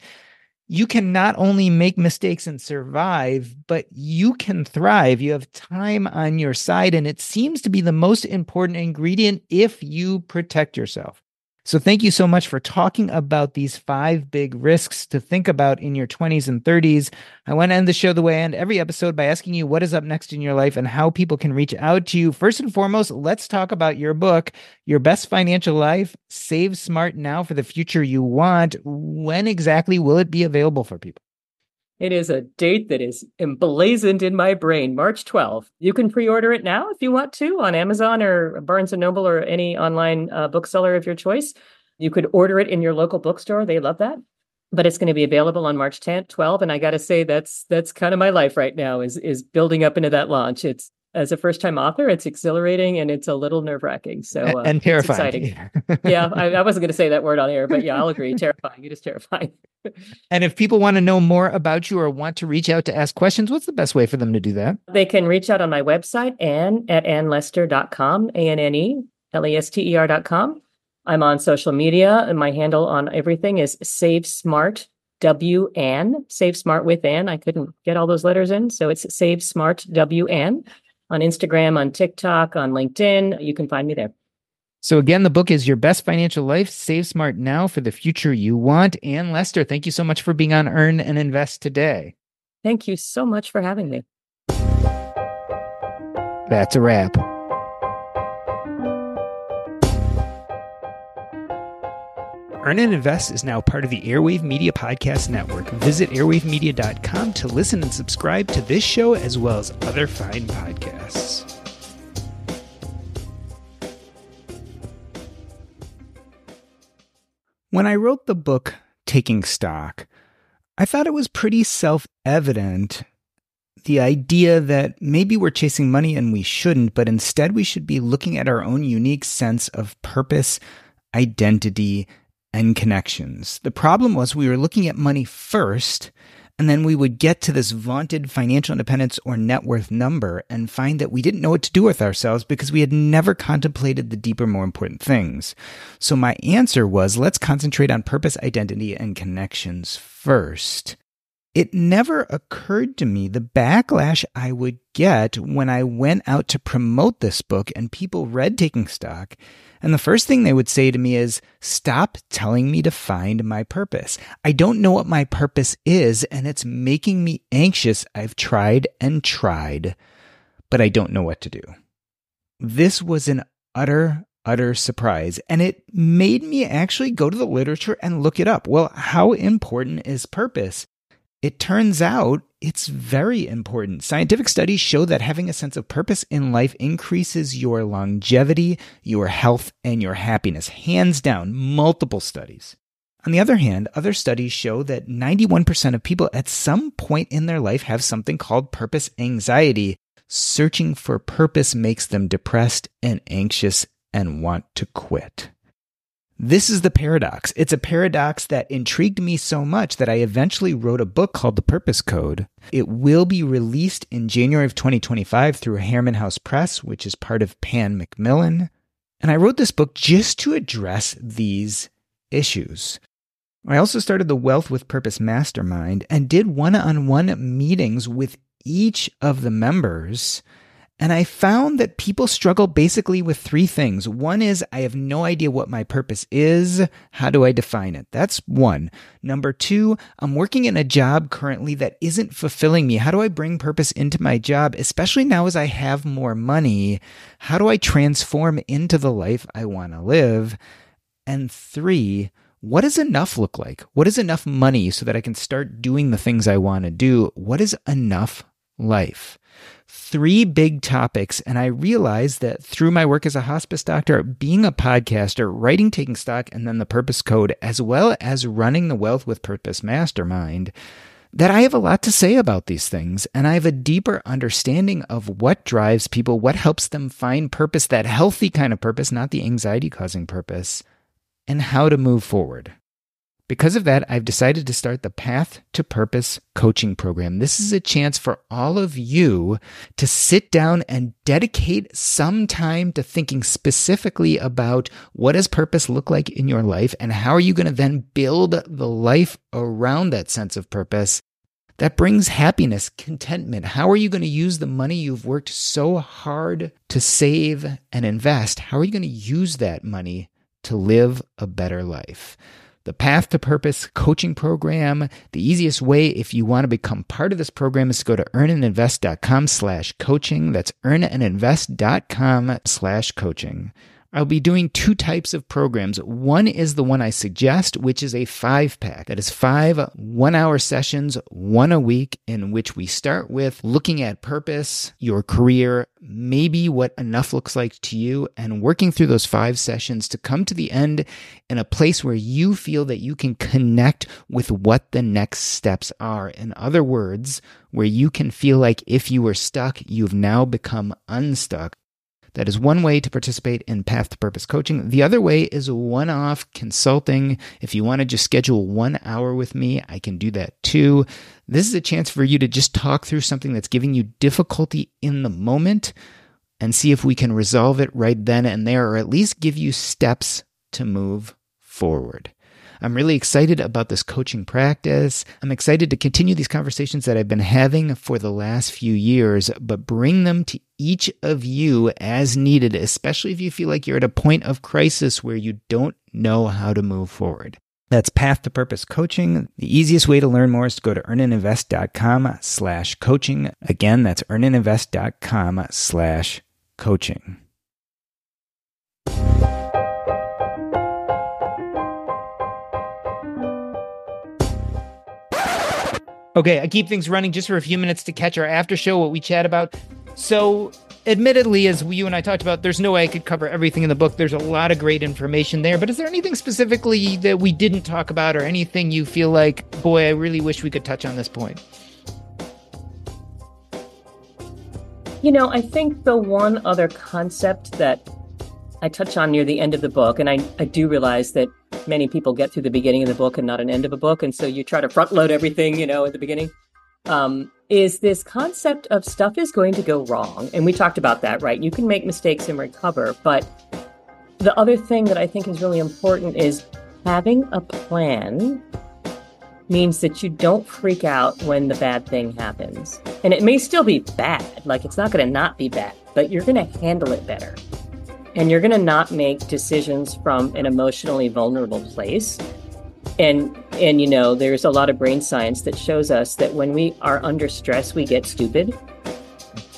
you can not only make mistakes and survive, but you can thrive. You have time on your side. And it seems to be the most important ingredient if you protect yourself. So, thank you so much for talking about these five big risks to think about in your 20s and 30s. I want to end the show the way I end every episode by asking you what is up next in your life and how people can reach out to you. First and foremost, let's talk about your book, Your Best Financial Life Save Smart Now for the Future You Want. When exactly will it be available for people? It is a date that is emblazoned in my brain, March 12th. You can pre-order it now if you want to on Amazon or Barnes & Noble or any online uh, bookseller of your choice. You could order it in your local bookstore. They love that. but it's going to be available on March 10th, 12. And I got to say, that's that's kind of my life right now is is building up into that launch. It's as a first time author, it's exhilarating and it's a little nerve wracking. So uh, and terrifying. *laughs* yeah, I, I wasn't going to say that word on air, but yeah, I'll agree. terrifying. It is terrifying. *laughs* and if people want to know more about you or want to reach out to ask questions, what's the best way for them to do that? They can reach out on my website, Anne at annelester.com, A N N E L E S T E R.com. I'm on social media, and my handle on everything is Save Smart W Ann. Save Smart with Ann. I couldn't get all those letters in, so it's Save Smart W Ann on Instagram, on TikTok, on LinkedIn. You can find me there. So again, the book is Your Best Financial Life. Save Smart now for the future you want. Anne Lester, thank you so much for being on Earn and Invest today. Thank you so much for having me. That's a wrap. Earn and Invest is now part of the Airwave Media Podcast Network. Visit airwavemedia.com to listen and subscribe to this show as well as other fine podcasts. When I wrote the book Taking Stock, I thought it was pretty self evident the idea that maybe we're chasing money and we shouldn't, but instead we should be looking at our own unique sense of purpose, identity, and connections. The problem was we were looking at money first, and then we would get to this vaunted financial independence or net worth number and find that we didn't know what to do with ourselves because we had never contemplated the deeper, more important things. So my answer was let's concentrate on purpose, identity, and connections first. It never occurred to me the backlash I would get when I went out to promote this book and people read Taking Stock and the first thing they would say to me is, Stop telling me to find my purpose. I don't know what my purpose is, and it's making me anxious. I've tried and tried, but I don't know what to do. This was an utter, utter surprise, and it made me actually go to the literature and look it up. Well, how important is purpose? It turns out it's very important. Scientific studies show that having a sense of purpose in life increases your longevity, your health, and your happiness. Hands down, multiple studies. On the other hand, other studies show that 91% of people at some point in their life have something called purpose anxiety. Searching for purpose makes them depressed and anxious and want to quit. This is the paradox. It's a paradox that intrigued me so much that I eventually wrote a book called The Purpose Code. It will be released in January of 2025 through Harriman House Press, which is part of Pan Macmillan. And I wrote this book just to address these issues. I also started the Wealth with Purpose Mastermind and did one on one meetings with each of the members and I found that people struggle basically with three things. One is, I have no idea what my purpose is. How do I define it? That's one. Number two, I'm working in a job currently that isn't fulfilling me. How do I bring purpose into my job, especially now as I have more money? How do I transform into the life I want to live? And three, what does enough look like? What is enough money so that I can start doing the things I want to do? What is enough life? Three big topics. And I realized that through my work as a hospice doctor, being a podcaster, writing Taking Stock, and then the Purpose Code, as well as running the Wealth with Purpose Mastermind, that I have a lot to say about these things. And I have a deeper understanding of what drives people, what helps them find purpose, that healthy kind of purpose, not the anxiety causing purpose, and how to move forward. Because of that, I've decided to start the Path to Purpose coaching program. This is a chance for all of you to sit down and dedicate some time to thinking specifically about what does purpose look like in your life and how are you going to then build the life around that sense of purpose that brings happiness, contentment. How are you going to use the money you've worked so hard to save and invest? How are you going to use that money to live a better life? The Path to Purpose coaching program. The easiest way, if you want to become part of this program, is to go to earnandinvest.com slash coaching. That's earnandinvest.com slash coaching. I'll be doing two types of programs. One is the one I suggest, which is a five pack. That is five one hour sessions, one a week, in which we start with looking at purpose, your career, maybe what enough looks like to you, and working through those five sessions to come to the end in a place where you feel that you can connect with what the next steps are. In other words, where you can feel like if you were stuck, you've now become unstuck. That is one way to participate in Path to Purpose coaching. The other way is one off consulting. If you want to just schedule one hour with me, I can do that too. This is a chance for you to just talk through something that's giving you difficulty in the moment and see if we can resolve it right then and there, or at least give you steps to move forward. I'm really excited about this coaching practice. I'm excited to continue these conversations that I've been having for the last few years, but bring them to each of you as needed, especially if you feel like you're at a point of crisis where you don't know how to move forward. That's Path to Purpose Coaching. The easiest way to learn more is to go to earnandinvest.com slash coaching. Again, that's earnandinvest.com slash coaching. Okay, I keep things running just for a few minutes to catch our after show, what we chat about. So, admittedly, as you and I talked about, there's no way I could cover everything in the book. There's a lot of great information there. But is there anything specifically that we didn't talk about, or anything you feel like, boy, I really wish we could touch on this point? You know, I think the one other concept that I touch on near the end of the book, and I, I do realize that many people get through the beginning of the book and not an end of a book, and so you try to front load everything, you know, at the beginning. Um, is this concept of stuff is going to go wrong, and we talked about that, right? You can make mistakes and recover, but the other thing that I think is really important is having a plan means that you don't freak out when the bad thing happens. And it may still be bad, like it's not going to not be bad, but you're going to handle it better and you're going to not make decisions from an emotionally vulnerable place. And and you know there's a lot of brain science that shows us that when we are under stress we get stupid.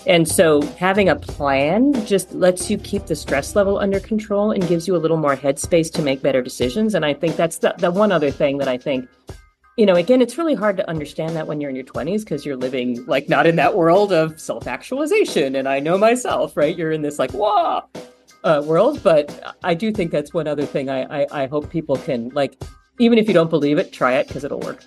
And so having a plan just lets you keep the stress level under control and gives you a little more headspace to make better decisions. And i think that's the, the one other thing that i think you know again it's really hard to understand that when you're in your 20s because you're living like not in that world of self-actualization. And i know myself right? You're in this like whoa uh, world. But I do think that's one other thing I, I, I hope people can, like, even if you don't believe it, try it because it'll work.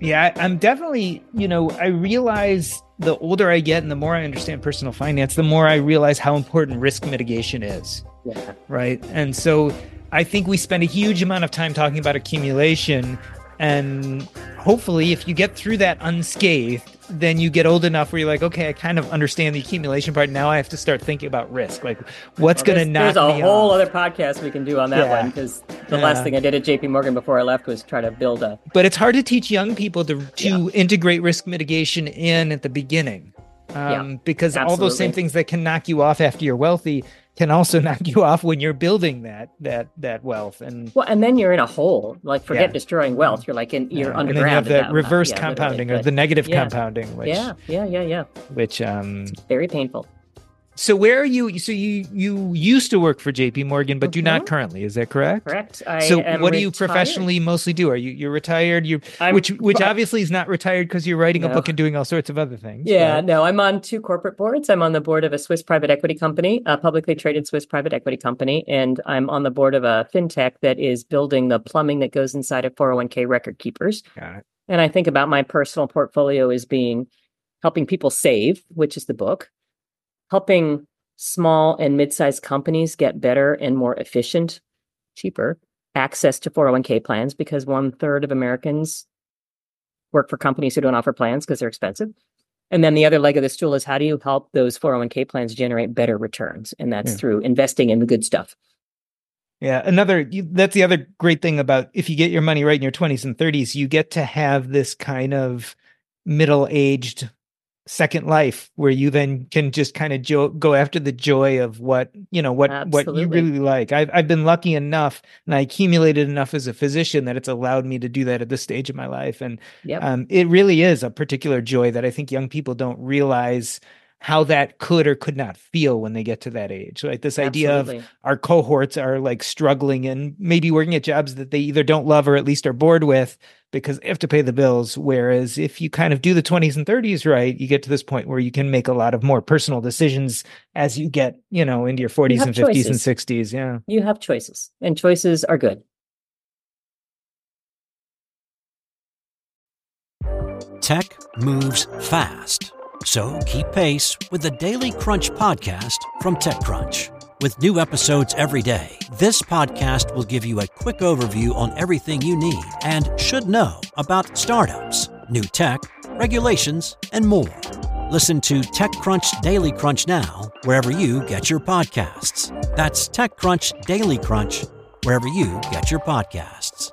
Yeah, I'm definitely, you know, I realize the older I get and the more I understand personal finance, the more I realize how important risk mitigation is. Yeah. Right. And so I think we spend a huge amount of time talking about accumulation. And hopefully, if you get through that unscathed, then you get old enough where you're like, okay, I kind of understand the accumulation part. Now I have to start thinking about risk. Like, what's well, going to knock There's a whole off? other podcast we can do on that yeah. one because the yeah. last thing I did at JP Morgan before I left was try to build a. But it's hard to teach young people to to yeah. integrate risk mitigation in at the beginning. Um, because absolutely. all those same things that can knock you off after you're wealthy can also *laughs* knock you off when you're building that that that wealth. And well and then you're in a hole. Like forget yeah. destroying wealth. You're like in you're yeah. underground and then you have the reverse compounding or the negative yeah. compounding which, yeah yeah yeah yeah. which um it's very painful so where are you? So you you used to work for J.P. Morgan, but mm-hmm. do not mm-hmm. currently. Is that correct? Correct. I so what retired. do you professionally mostly do? Are you you're retired? You which which obviously is not retired because you're writing no. a book and doing all sorts of other things. Yeah, no, I'm on two corporate boards. I'm on the board of a Swiss private equity company, a publicly traded Swiss private equity company, and I'm on the board of a fintech that is building the plumbing that goes inside of 401k record keepers. Got it. And I think about my personal portfolio as being helping people save, which is the book, helping small and mid-sized companies get better and more efficient, cheaper access to 401k plans because one third of Americans work for companies who don't offer plans because they're expensive. And then the other leg of the stool is how do you help those 401k plans generate better returns? And that's yeah. through investing in the good stuff. Yeah, another that's the other great thing about if you get your money right in your 20s and 30s, you get to have this kind of middle-aged second life where you then can just kind of jo- go after the joy of what you know what Absolutely. what you really like I've, I've been lucky enough and i accumulated enough as a physician that it's allowed me to do that at this stage of my life and yep. um, it really is a particular joy that i think young people don't realize how that could or could not feel when they get to that age. Like this idea Absolutely. of our cohorts are like struggling and maybe working at jobs that they either don't love or at least are bored with because they have to pay the bills. Whereas if you kind of do the 20s and 30s right, you get to this point where you can make a lot of more personal decisions as you get, you know, into your 40s have and 50s choices. and 60s. Yeah. You have choices, and choices are good. Tech moves fast. So keep pace with the Daily Crunch podcast from TechCrunch. With new episodes every day, this podcast will give you a quick overview on everything you need and should know about startups, new tech, regulations, and more. Listen to TechCrunch Daily Crunch now, wherever you get your podcasts. That's TechCrunch Daily Crunch, wherever you get your podcasts.